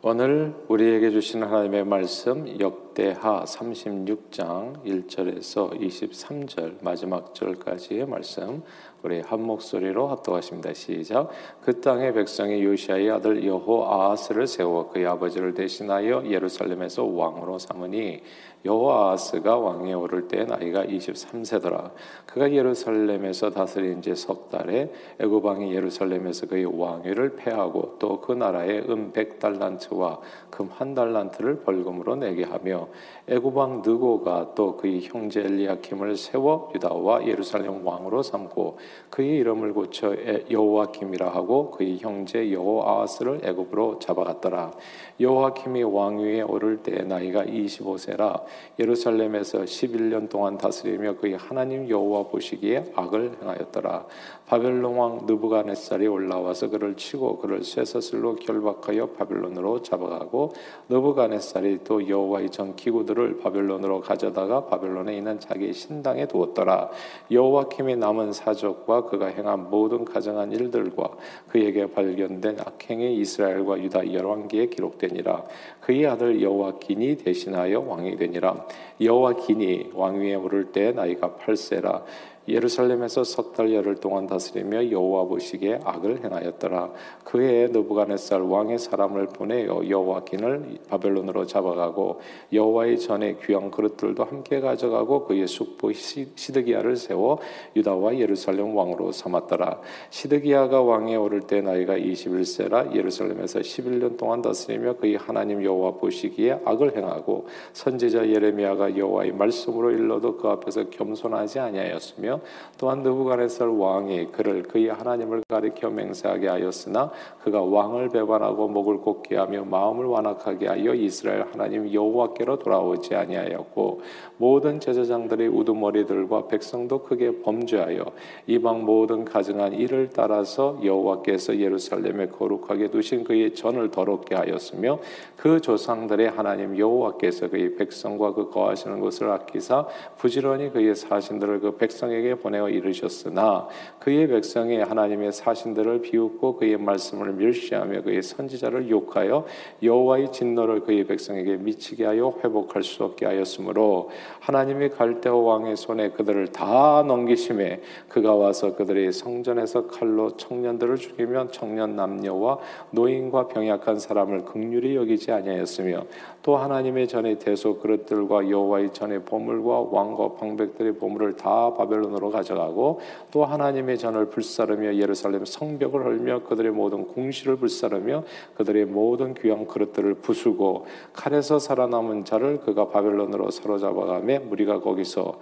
오늘 우리에게 주신 하나님의 말씀 역대하 36장 1절에서 23절 마지막 절까지의 말씀 우리 한 목소리로 합독하십니다. 시작. 그 땅의 백성이 요시아의 아들 여호아하스를 세워 그의 아버지를 대신하여 예루살렘에서 왕으로 삼으니 여호아하스가 왕에 오를 때 나이가 23세더라. 그가 예루살렘에서 다스린 지 석 달에 애굽 왕이 예루살렘에서 그의 왕위를 패하고 또 그 나라에 은 100달란트와 금 한 달란트를 벌금으로 내게 하며 애굽 왕 느고가 또 그의 형제 엘리야킴을 세워 유다와 예루살렘 왕으로 삼고 그의 이름을 고쳐 여호와킴이라 하고 그의 형제 여호아하스를 애굽으로 잡아갔더라. 여호와킴이 왕위에 오를 때 나이가 25세라 예루살렘에서 11년 동안 다스리며 그의 하나님 여호와 보시기에 악을 행하였더라. 바벨론 왕 느부갓네살이 올라와서 그를 치고 그를 쇠사슬로 결박하여 바벨론으로 잡아가고 느부갓네살이 또 여호와의 전 기구들을 바벨론으로 가져다가 바벨론에 있는 자기 신당에 두었더라. 여호와킴이 남은 사 적과 그가 행한 모든 가정한 일들과 그에게 발견된 악행이 이스라엘과 유다 열왕기에 기록되니라. 그의 아들 여호와긴이 대신하여 왕이 되니라. 여호와긴이 왕위에 오를 때 나이가 8세라. 예루살렘에서 석 달 열흘 동안 다스리며 여호와 보시기에 악을 행하였더라. 그해 느부갓네살 왕의 사람을 보내어 여호와긴을 바벨론으로 잡아가고 여호와의 전에 귀한 그릇들도 함께 가져가고 그의 숙부 시드기야를 세워 유다와 예루살렘 왕으로 삼았더라. 시드기야가 왕에 오를 때 나이가 21세라 예루살렘에서 11년 동안 다스리며 그의 하나님 여호와 보시기에 악을 행하고 선지자 예레미야가 여호와의 말씀으로 일러도 그 앞에서 겸손하지 아니하였으며 또한 느부갓네살 왕이 그를 그의 하나님을 가리켜 맹세하게 하였으나 그가 왕을 배반하고 목을 곱게 하며 마음을 완악하게 하여 이스라엘 하나님 여호와께로 돌아오지 아니하였고 모든 제사장들의 우두머리들과 백성도 크게 범죄하여 이방 모든 가증한 일을 따라서 여호와께서 예루살렘에 거룩하게 두신 그의 전을 더럽게 하였으며 그 조상들의 하나님 여호와께서 그의 백성과 그 거하시는 것을 아끼사 부지런히 그의 사신들을 그 백성에게 백성에게 보내어 이르셨으나 그의 백성이 하나님의 사신들을 비웃고 그의 말씀을 멸시하며 그의 선지자를 욕하여 여호와의 진노를 그의 백성에게 미치게 하여 회복할 수 없게 하였으므로 하나님이 갈대아 왕의 손에 그들을 다 넘기심에 그가 와서 그들의 성전에서 칼로 청년들을 죽이면 청년 남녀와 노인과 병약한 사람을 극률히 여기지 아니하였으며 또 하나님의 전에 대소 그릇들과 여호와의 전에 보물과 왕과 방백들의 보물을 다 바벨론으로 성으로 가져가고 또 하나님의 전을 불사르며 예루살렘 성벽을 헐며 그들의 모든 궁시를 불사르며 그들의 모든 귀한 그릇들을 부수고 칼에서 살아남은 자를 그가 바벨론으로 사로잡아가며 무리가 거기서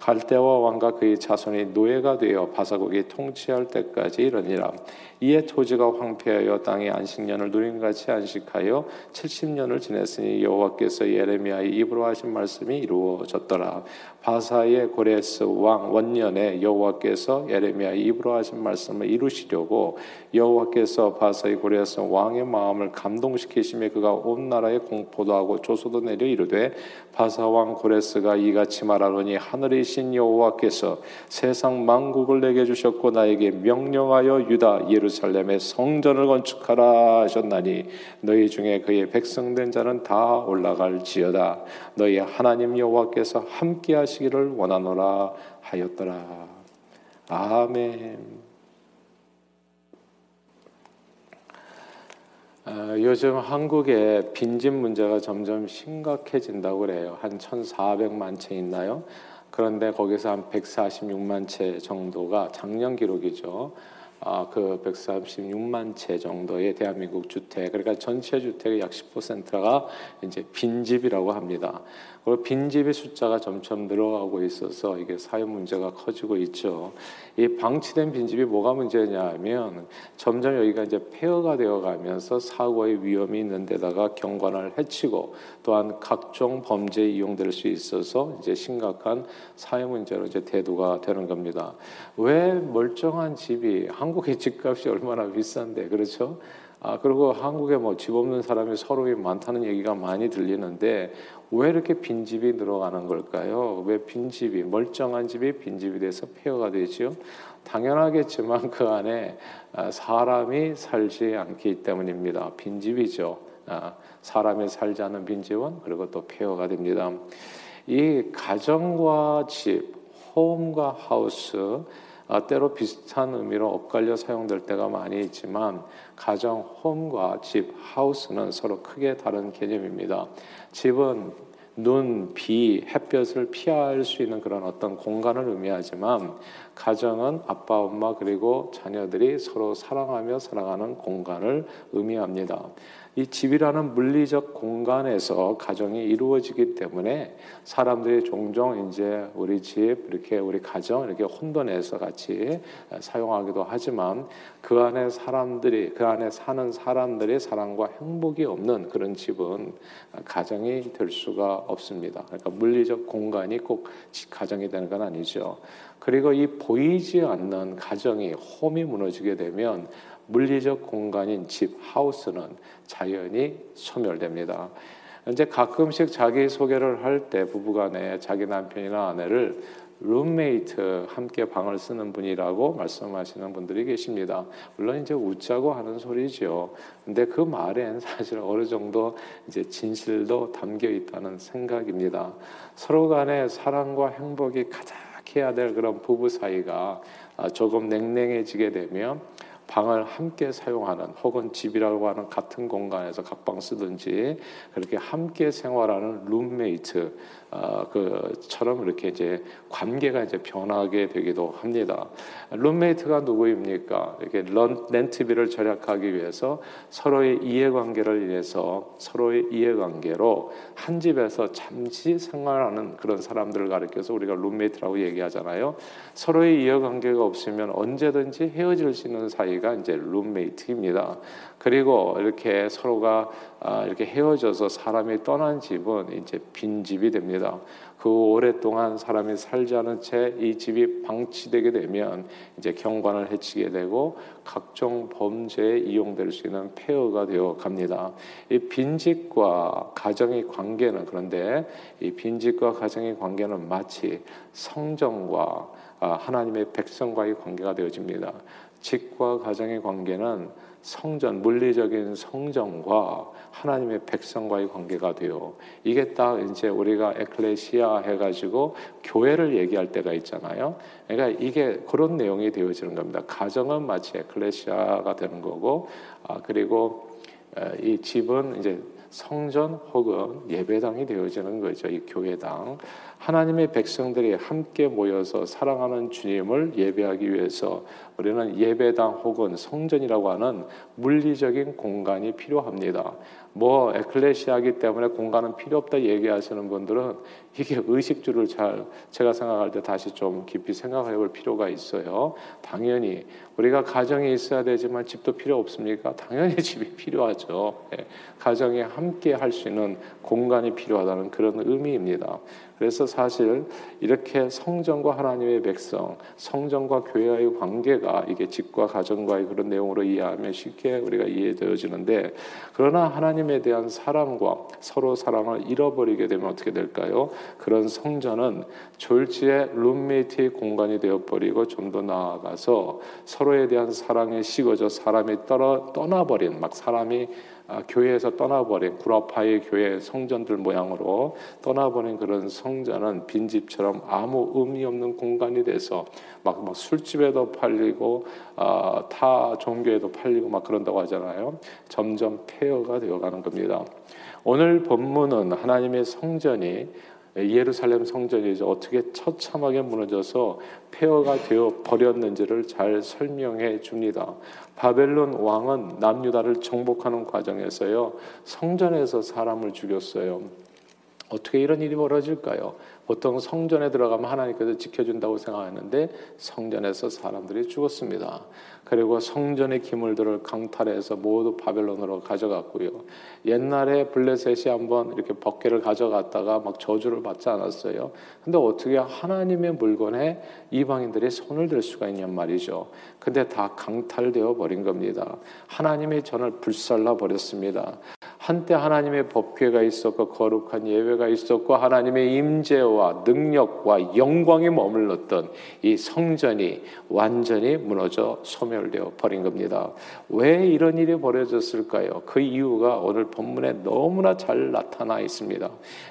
갈대와 왕과 그의 자손이 노예가 되어 바사국이 통치할 때까지 이르니라. 이에 토지가 황폐하여 땅에 안식년을 누린같이 안식하여 70년을 지냈으니 여호와께서 예레미야의 입으로 하신 말씀이 이루어졌더라. 바사의 고레스 왕 원년에 여호와께서 예레미야의 입으로 하신 말씀을 이루시려고 여호와께서 바사의 고레스 왕의 마음을 감동시키심에 그가 온 나라에 공포도 하고 조소도 내려 이르되 바사 왕 고레스가 이같이 말하노니 하늘 이신 여호와께서 세상 만국을 내게 주셨고 나에게 명령하여 유다 예루 예루살렘에 성전을 건축하라 하셨나니 너희 중에 그의 백성된 자는 다 올라갈지어다 너희 하나님 여호와께서 함께 하시기를 원하노라 하였더라 아멘. 어, 요즘 한국의 빈집 문제가 점점 심각해진다고 그래요. 한 1,400만 채 있나요? 그런데 거기서 한 146만 채 정도가 작년 기록이죠. 아, 그 136만 채 정도의 대한민국 주택, 그러니까 전체 주택의 약 10%가 이제 빈집이라고 합니다. 그리고 빈집의 숫자가 점점 늘어가고 있어서 이게 사회 문제가 커지고 있죠. 이 방치된 빈집이 뭐가 문제냐면 점점 여기가 이제 폐허가 되어가면서 사고의 위험이 있는 데다가 경관을 해치고 또한 각종 범죄에 이용될 수 있어서 이제 심각한 사회 문제로 이제 대두가 되는 겁니다. 왜 멀쩡한 집이 한 국의 집값이 얼마나 비싼데 그렇죠? 아, 그리고 한국에 뭐 집 없는 사람이 서로이 많다는 얘기가 많이 들리는데 왜 이렇게 빈집이 늘어가는 걸까요? 왜 빈집이 멀쩡한 집이 빈집이 돼서 폐허가 되죠? 당연하겠지만 그 안에 아, 사람이 살지 않기 때문입니다. 빈집이죠. 아, 사람이 살지 않는 빈집은 그리고 또 폐허가 됩니다. 이 가정과 집, 홈과 하우스 아, 때로 비슷한 의미로 엇갈려 사용될 때가 많이 있지만 가정, 홈과 집, 하우스는 서로 크게 다른 개념입니다. 집은 눈, 비, 햇볕을 피할 수 있는 그런 어떤 공간을 의미하지만 가정은 아빠, 엄마 그리고 자녀들이 서로 사랑하며 살아가는 공간을 의미합니다. 이 집이라는 물리적 공간에서 가정이 이루어지기 때문에 사람들이 종종 이제 우리 집 이렇게 우리 가정 이렇게 혼돈해서 같이 사용하기도 하지만 그 안에 사람들이 그 안에 사는 사람들의 사랑과 행복이 없는 그런 집은 가정이 될 수가 없습니다. 그러니까 물리적 공간이 꼭 가정이 되는 건 아니죠. 그리고 이 보이지 않는 가정이 홈이 무너지게 되면 물리적 공간인 집, 하우스는 자연히 소멸됩니다. 이제 가끔씩 자기 소개를 할 때 부부간에 자기 남편이나 아내를 룸메이트 함께 방을 쓰는 분이라고 말씀하시는 분들이 계십니다. 물론 이제 웃자고 하는 소리죠. 근데 그 말엔 사실 어느 정도 이제 진실도 담겨 있다는 생각입니다. 서로 간에 사랑과 행복이 가득해야 될 그런 부부 사이가 조금 냉랭해지게 되면 방을 함께 사용하는 혹은 집이라고 하는 같은 공간에서 각방 쓰든지 그렇게 함께 생활하는 룸메이트 어, 그처럼 이렇게 이제 관계가 이제 변하게 되기도 합니다. 룸메이트가 누구입니까? 이렇게 rent비를 절약하기 위해서 서로의 이해관계를 위해서 서로의 이해관계로 한 집에서 잠시 생활하는 그런 사람들을 가리켜서 우리가 룸메이트라고 얘기하잖아요. 서로의 이해관계가 없으면 언제든지 헤어질 수 있는 사이가 이제 룸메이트입니다. 그리고 이렇게 서로가 아, 이렇게 헤어져서 사람이 떠난 집은 이제 빈 집이 됩니다. 그 오랫동안 사람이 살지 않은 채 이 집이 방치되게 되면 이제 경관을 해치게 되고 각종 범죄에 이용될 수 있는 폐허가 되어 갑니다. 이 빈집과 가정의 관계는 그런데 이 빈집과 가정의 관계는 마치 성정과 아, 하나님의 백성과의 관계가 되어집니다. 집과 가정의 관계는 성전 물리적인 성전과 하나님의 백성과의 관계가 돼요. 이게 딱 이제 우리가 에클레시아 해가지고 교회를 얘기할 때가 있잖아요. 그러니까 이게 그런 내용이 되어지는 겁니다. 가정은 마치 에클레시아가 되는 거고, 아 그리고 이 집은 이제 성전 혹은 예배당이 되어지는 거죠. 이 교회당. 하나님의 백성들이 함께 모여서 사랑하는 주님을 예배하기 위해서 우리는 예배당 혹은 성전이라고 하는 물리적인 공간이 필요합니다. 뭐 에클레시아기 때문에 공간은 필요 없다 얘기하시는 분들은 이게 의식주를 잘 제가 생각할 때 다시 좀 깊이 생각해 볼 필요가 있어요. 당연히 우리가 가정이 있어야 되지만 집도 필요 없습니까? 당연히 집이 필요하죠. 예, 가정이 함께 할 수 있는 공간이 필요하다는 그런 의미입니다. 그래서 사실 이렇게 성전과 하나님의 백성, 성전과 교회와의 관계가 이게 집과 가정과의 그런 내용으로 이해하면 쉽게 우리가 이해되어지는데 그러나 하나님에 대한 사랑과 서로 사랑을 잃어버리게 되면 어떻게 될까요? 그런 성전은 졸지의 룸메이트의 공간이 되어버리고 좀 더 나아가서 서로에 대한 사랑에 식어져 사람이 떠나, 떠나버린 막 사람이 아, 교회에서 떠나버린 구라파의 교회 성전들 모양으로 떠나버린 그런 성전은 빈집처럼 아무 의미 없는 공간이 돼서 막, 막 술집에도 팔리고 어, 타 종교에도 팔리고 막 그런다고 하잖아요. 점점 폐허가 되어가는 겁니다. 오늘 본문은 하나님의 성전이 예루살렘 성전이 이제 어떻게 처참하게 무너져서 폐허가 되어 버렸는지를 잘 설명해 줍니다. 바벨론 왕은 남유다를 정복하는 과정에서요 성전에서 사람을 죽였어요. 어떻게 이런 일이 벌어질까요? 보통 성전에 들어가면 하나님께서 지켜준다고 생각하는데 성전에서 사람들이 죽었습니다. 그리고 성전의 기물들을 강탈해서 모두 바벨론으로 가져갔고요. 옛날에 블레셋이 한번 이렇게 법궤를 가져갔다가 막 저주를 받지 않았어요. 근데 어떻게 하나님의 물건에 이방인들이 손을 댈 수가 있냔 말이죠. 근데 다 강탈되어 버린 겁니다. 하나님의 전을 불살라 버렸습니다. 한때 하나님의 법궤가 있었고 거룩한 예배가 있었고 하나님의 임재와 능력과 영광이 머물렀던 이 성전이 완전히 무너져 소멸되어 버린 겁니다. 왜 이런 일이 벌어졌을까요? 그 이유가 오늘 본문에 너무나 잘 나타나 있습니다.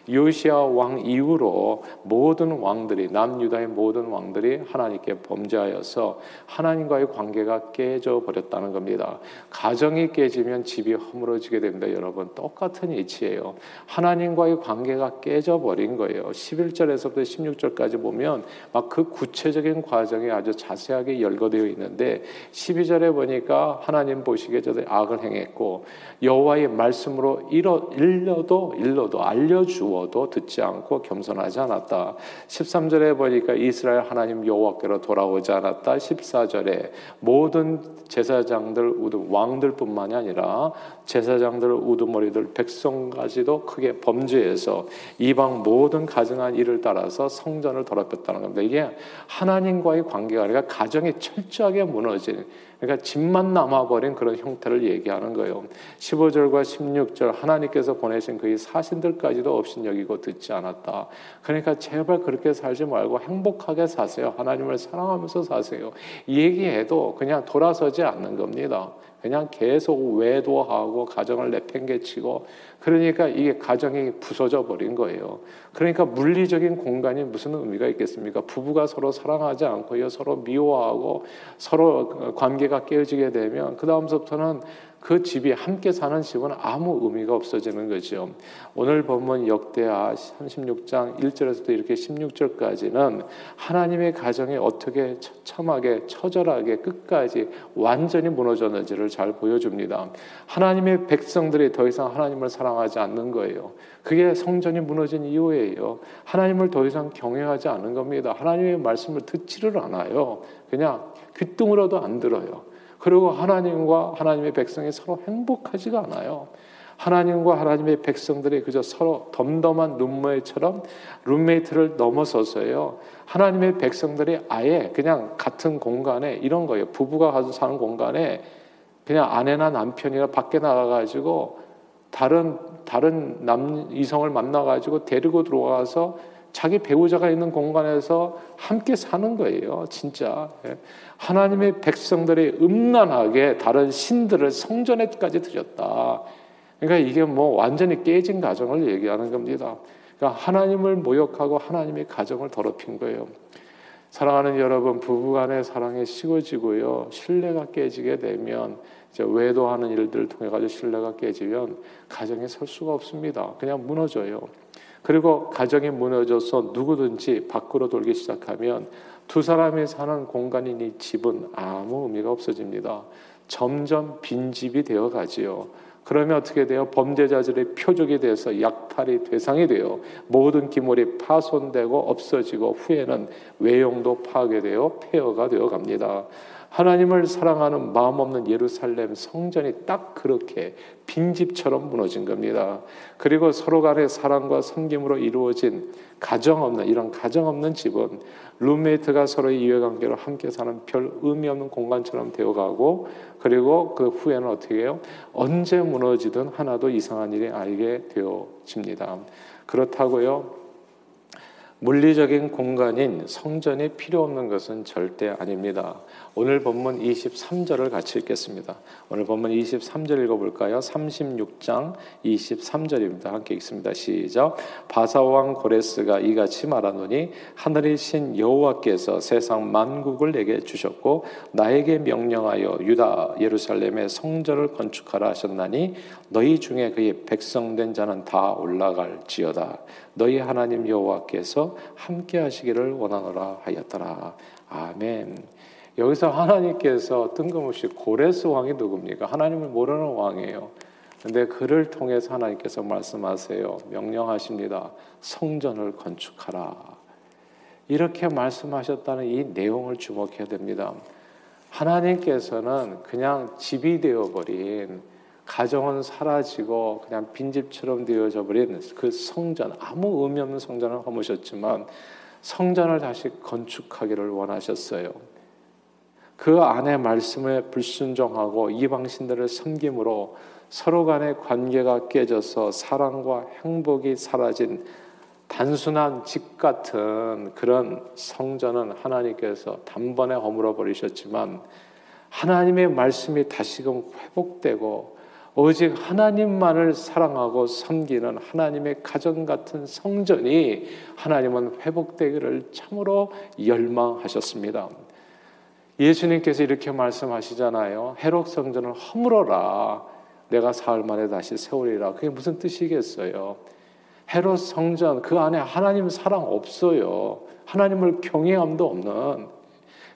요시아 왕 이후로 모든 왕들이 남유다의 모든 왕들이 하나님께 범죄하여서 하나님과의 관계가 깨져 버렸다는 겁니다. 가정이 깨지면 집이 허물어지게 됩니다, 여러분. 똑같은 이치예요. 하나님과의 관계가 깨져 버린 거예요. 11절에서부터 16절까지 보면 막 그 구체적인 과정이 아주 자세하게 열거되어 있는데 12절에 보니까 하나님 보시기에 저들 악을 행했고 여호와의 말씀으로 일어, 일러도 일러도 알려주어도 듣지 않고 겸손하지 않았다. 13절에 보니까 이스라엘 하나님 여호와께로 돌아오지 않았다. 14절에 모든 제사장들 왕들뿐만이 아니라 제사장들 우두머리 들 백성까지도 크게 범죄해서 이방 모든 가정한 일을 따라서 성전을 더럽혔다는 겁니다. 이게 하나님과의 관계가 아니라 가정이 철저하게 무너진 그러니까 집만 남아버린 그런 형태를 얘기하는 거예요. 15절과 16절 하나님께서 보내신 그의 사신들까지도 없인 여기고 듣지 않았다. 그러니까 제발 그렇게 살지 말고 행복하게 사세요. 하나님을 사랑하면서 사세요. 얘기해도 그냥 돌아서지 않는 겁니다. 그냥 계속 외도하고 가정을 내팽개치고 그러니까 이게 가정이 부서져 버린 거예요. 그러니까 물리적인 공간이 무슨 의미가 있겠습니까? 부부가 서로 사랑하지 않고요, 서로 미워하고 서로 관계가 깨어지게 되면 그 다음부터는 그 집이 함께 사는 집은 아무 의미가 없어지는 거죠. 오늘 본문 역대하 36장 1절에서부터 이렇게 16절까지는 하나님의 가정이 어떻게 처참하게 처절하게 끝까지 완전히 무너졌는지를 잘 보여줍니다. 하나님의 백성들이 더 이상 하나님을 사랑하지 않는 거예요. 그게 성전이 무너진 이유예요. 하나님을 더 이상 경외하지 않는 겁니다. 하나님의 말씀을 듣지를 않아요. 그냥 귀뚱으로도 안 들어요. 그리고 하나님과 하나님의 백성이 서로 행복하지가 않아요. 하나님과 하나님의 백성들이 그저 서로 덤덤한 룸메이처럼 룸메이트를 넘어서서요. 하나님의 백성들이 아예 그냥 같은 공간에 이런 거예요. 부부가 가서 사는 공간에 그냥 아내나 남편이나 밖에 나가가지고 다른 다른 남 이성을 만나가지고 데리고 들어와서 자기 배우자가 있는 공간에서 함께 사는 거예요. 진짜. 예. 하나님의 백성들이 음란하게 다른 신들을 성전에까지 드렸다. 그러니까 이게 뭐 완전히 깨진 가정을 얘기하는 겁니다. 그러니까 하나님을 모욕하고 하나님의 가정을 더럽힌 거예요. 사랑하는 여러분, 부부간의 사랑이 식어지고요, 신뢰가 깨지게 되면 이제 외도하는 일들을 통해 가지고 신뢰가 깨지면 가정이 설 수가 없습니다. 그냥 무너져요. 그리고 가정이 무너져서 누구든지 밖으로 돌기 시작하면 두 사람이 사는 공간이니 집은 아무 의미가 없어집니다. 점점 빈집이 되어 가지요. 그러면 어떻게 돼요? 범죄자들의 표적이 돼서 약탈이 대상이 돼요. 모든 기물이 파손되고 없어지고 후에는 외용도 파괴되어 폐허가 되어 갑니다. 하나님을 사랑하는 마음 없는 예루살렘 성전이 딱 그렇게 빈집처럼 무너진 겁니다. 그리고 서로 간의 사랑과 섬김으로 이루어진 가정 없는 이런 가정 없는 집은 룸메이트가 서로의 이해관계로 함께 사는 별 의미 없는 공간처럼 되어가고 그리고 그 후에는 어떻게 해요? 언제 무너지든 하나도 이상한 일이 알게 되어집니다. 그렇다고요. 물리적인 공간인 성전이 필요 없는 것은 절대 아닙니다. 오늘 본문 23절을 같이 읽겠습니다. 오늘 본문 23절 읽어볼까요? 36장 23절입니다. 함께 읽습니다. 시작. 바사왕 고레스가 이같이 말하노니 하늘이신 여호와께서 세상 만국을 내게 주셨고 나에게 명령하여 유다 예루살렘의 성전을 건축하라 하셨나니 너희 중에 그의 백성된 자는 다 올라갈지어다. 너희 하나님 여호와께서 함께 하시기를 원하노라 하였더라. 아멘. 여기서 하나님께서 뜬금없이 고레스 왕이 누굽니까? 하나님을 모르는 왕이에요. 근데 그를 통해서 하나님께서 말씀하세요. 명령하십니다. 성전을 건축하라. 이렇게 말씀하셨다는 이 내용을 주목해야 됩니다. 하나님께서는 그냥 집이 되어버린 가정은 사라지고 그냥 빈집처럼 되어져 버린 그 성전 아무 의미 없는 성전을 허무셨지만 성전을 다시 건축하기를 원하셨어요. 그 안에 말씀에 불순종하고 이방 신들을 섬김으로 서로 간의 관계가 깨져서 사랑과 행복이 사라진 단순한 집 같은 그런 성전은 하나님께서 단번에 허물어 버리셨지만 하나님의 말씀이 다시금 회복되고 오직 하나님만을 사랑하고 섬기는 하나님의 가정 같은 성전이 하나님은 회복되기를 참으로 열망하셨습니다. 예수님께서 이렇게 말씀하시잖아요. 해록 성전을 허물어라. 내가 사흘 만에 다시 세우리라. 그게 무슨 뜻이겠어요? 헤롯 성전 그 안에 하나님 사랑 없어요. 하나님을 경외함도 없는.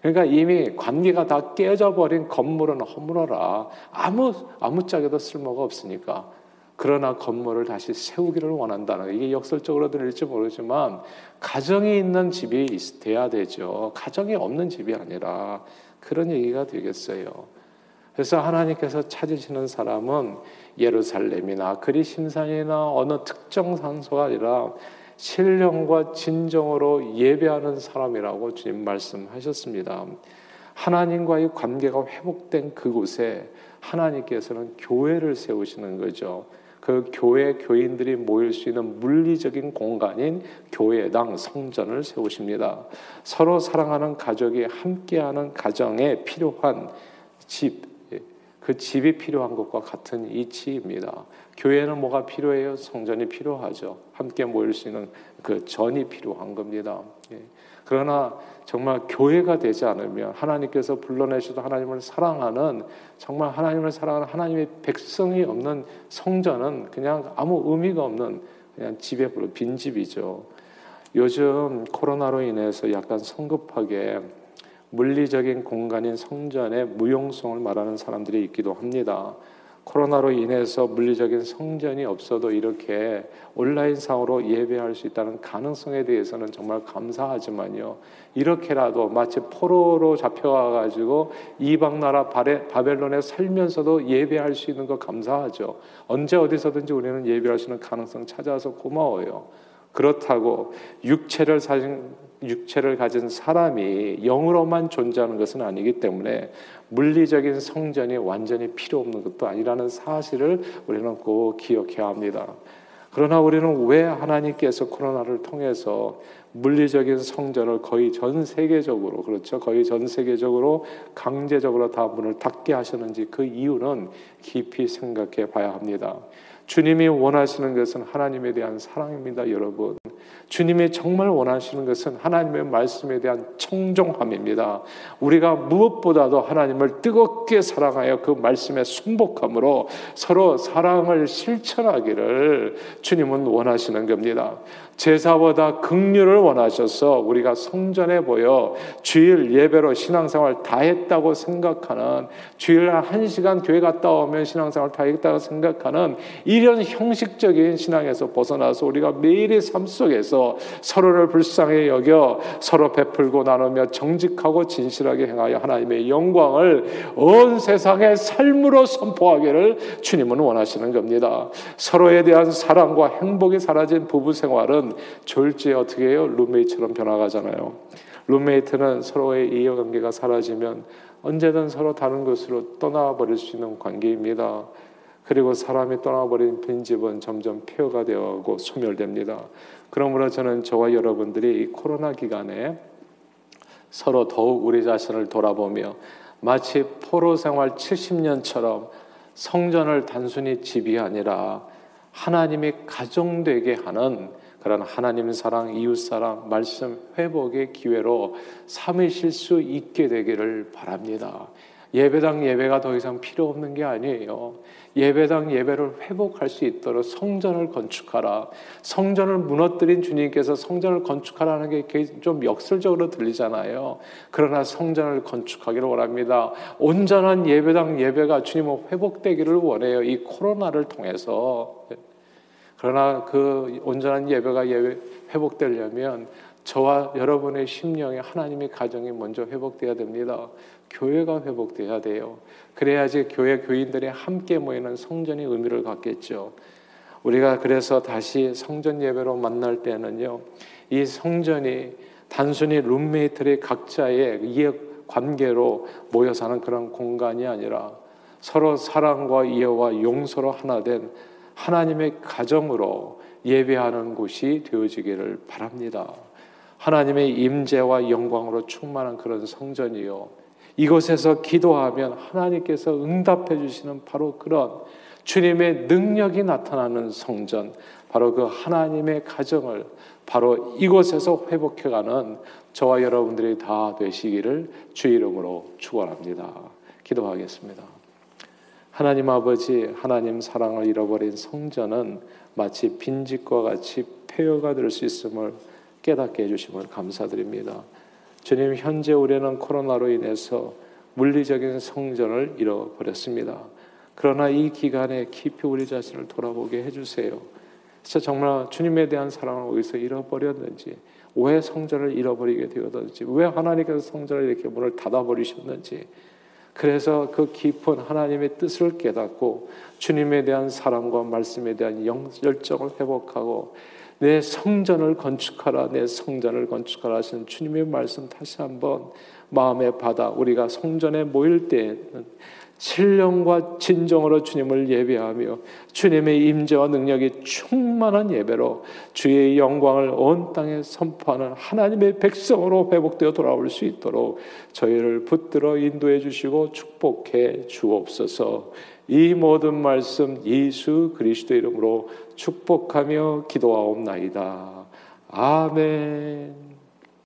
그러니까 이미 관계가 다 깨져 버린 건물은 허물어라. 아무 아무짝에도 쓸모가 없으니까. 그러나 건물을 다시 세우기를 원한다는 이게 역설적으로 들릴지 모르지만 가정이 있는 집이 돼야 되죠. 가정이 없는 집이 아니라 그런 얘기가 되겠어요. 그래서 하나님께서 찾으시는 사람은 예루살렘이나 그리 심산이나 어느 특정 장소가 아니라 신령과 진정으로 예배하는 사람이라고 주님 말씀하셨습니다. 하나님과의 관계가 회복된 그곳에 하나님께서는 교회를 세우시는 거죠. 그 교회 교인들이 모일 수 있는 물리적인 공간인 교회당 성전을 세우십니다. 서로 사랑하는 가족이 함께하는 가정에 필요한 집, 그 집이 필요한 것과 같은 이치입니다. 교회는 뭐가 필요해요? 성전이 필요하죠. 함께 모일 수 있는 그 전이 필요한 겁니다. 예. 그러나 정말 교회가 되지 않으면 하나님께서 불러내셔도 하나님을 사랑하는 정말 하나님을 사랑하는 하나님의 백성이 없는 성전은 그냥 아무 의미가 없는 그냥 집에 빈 집이죠. 요즘 코로나로 인해서 약간 성급하게 물리적인 공간인 성전의 무용성을 말하는 사람들이 있기도 합니다. 코로나로 인해서 물리적인 성전이 없어도 이렇게 온라인상으로 예배할 수 있다는 가능성에 대해서는 정말 감사하지만요. 이렇게라도 마치 포로로 잡혀가 가지고 이방 나라 바벨론에 살면서도 예배할 수 있는 거 감사하죠. 언제 어디서든지 우리는 예배할 수 있는 가능성 찾아서 고마워요. 그렇다고 육체를 사진 육체를 가진 사람이 영으로만 존재하는 것은 아니기 때문에 물리적인 성전이 완전히 필요 없는 것도 아니라는 사실을 우리는 꼭 기억해야 합니다. 그러나 우리는 왜 하나님께서 코로나를 통해서 물리적인 성전을 거의 전 세계적으로 그렇죠 거의 전 세계적으로 강제적으로 다 문을 닫게 하셨는지 그 이유는 깊이 생각해 봐야 합니다. 주님이 원하시는 것은 하나님에 대한 사랑입니다, 여러분. 주님이 정말 원하시는 것은 하나님의 말씀에 대한 청종함입니다. 우리가 무엇보다도 하나님을 뜨겁게 사랑하여 그 말씀에 순복함으로 서로 사랑을 실천하기를 주님은 원하시는 겁니다. 제사보다 극률을 원하셔서 우리가 성전에 보여 주일 예배로 신앙생활 다 했다고 생각하는 주일 한 시간 교회 갔다 오면 신앙생활 다 했다고 생각하는 이런 형식적인 신앙에서 벗어나서 우리가 매일의 삶 속에 서 서로를 불쌍히 여겨 서로 베풀고 나누며 정직하고 진실하게 행하여 하나님의 영광을 온 세상의 삶으로 선포하기를 주님은 원하시는 겁니다. 서로에 대한 사랑과 행복이 사라진 부부 생활은 졸지에 어떻게 해요? 룸메이트처럼 변화가잖아요. 룸메이트는 서로의 이해관계가 사라지면 언제든 서로 다른 곳으로 떠나버릴 수 있는 관계입니다. 그리고 사람이 떠나버린 빈집은 점점 폐허가 되어가고 소멸됩니다. 그러므로 저는 저와 여러분들이 이 코로나 기간에 서로 더욱 우리 자신을 돌아보며 마치 포로 생활 70년처럼 성전을 단순히 집이 아니라 하나님이 가정되게 하는 그런 하나님 사랑, 이웃 사랑, 말씀 회복의 기회로 삼으실 수 있게 되기를 바랍니다. 예배당 예배가 더 이상 필요 없는 게 아니에요. 예배당 예배를 회복할 수 있도록 성전을 건축하라. 성전을 무너뜨린 주님께서 성전을 건축하라는 게 좀 역설적으로 들리잖아요. 그러나 성전을 건축하기를 원합니다. 온전한 예배당 예배가 주님은 회복되기를 원해요. 이 코로나를 통해서. 그러나 그 온전한 예배가 예배 회복되려면 저와 여러분의 심령에 하나님의 가정이 먼저 회복돼야 됩니다. 교회가 회복돼야 돼요. 그래야지 교회 교인들이 함께 모이는 성전이 의미를 갖겠죠. 우리가 그래서 다시 성전 예배로 만날 때는요, 이 성전이 단순히 룸메이트의 각자의 이해 관계로 모여 사는 그런 공간이 아니라 서로 사랑과 이해와 용서로 하나 된 하나님의 가정으로 예배하는 곳이 되어지기를 바랍니다. 하나님의 임재와 영광으로 충만한 그런 성전이요. 이곳에서 기도하면 하나님께서 응답해 주시는 바로 그런 주님의 능력이 나타나는 성전, 바로 그 하나님의 가정을 바로 이곳에서 회복해가는 저와 여러분들이 다 되시기를 주 이름으로 축원합니다. 기도하겠습니다. 하나님 아버지, 하나님 사랑을 잃어버린 성전은 마치 빈집과 같이 폐허가 될 수 있음을 깨닫게 해주심을 감사드립니다. 주님, 현재 우리는 코로나로 인해서 물리적인 성전을 잃어버렸습니다. 그러나 이 기간에 깊이 우리 자신을 돌아보게 해주세요. 진짜 정말 주님에 대한 사랑을 어디서 잃어버렸는지, 왜 성전을 잃어버리게 되었는지, 왜 하나님께서 성전을 이렇게 문을 닫아버리셨는지, 그래서 그 깊은 하나님의 뜻을 깨닫고 주님에 대한 사랑과 말씀에 대한 열정을 회복하고 내 성전을 건축하라, 내 성전을 건축하라 하신 주님의 말씀 다시 한번 마음에 받아 우리가 성전에 모일 때에는 신령과 진정으로 주님을 예배하며 주님의 임재와 능력이 충만한 예배로 주의 영광을 온 땅에 선포하는 하나님의 백성으로 회복되어 돌아올 수 있도록 저희를 붙들어 인도해 주시고 축복해 주옵소서. 이 모든 말씀 예수 그리스도 이름으로 축복하며 기도하옵나이다. 아멘.